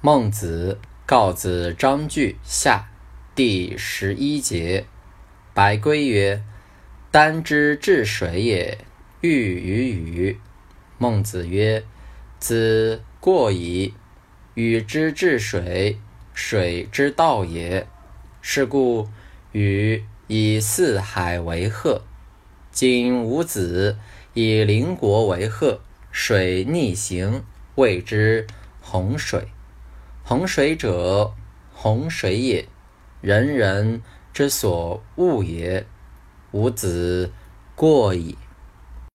孟子告子章句下第十一节。白圭曰：“丹之治水也，欲与禹。”孟子曰：“子过矣。禹之治水，水之道也。是故禹以四海为壑。今吾子以邻国为壑，水逆行，谓之洪水。”洪水者，洪水也，人人之所恶也。吾子过矣。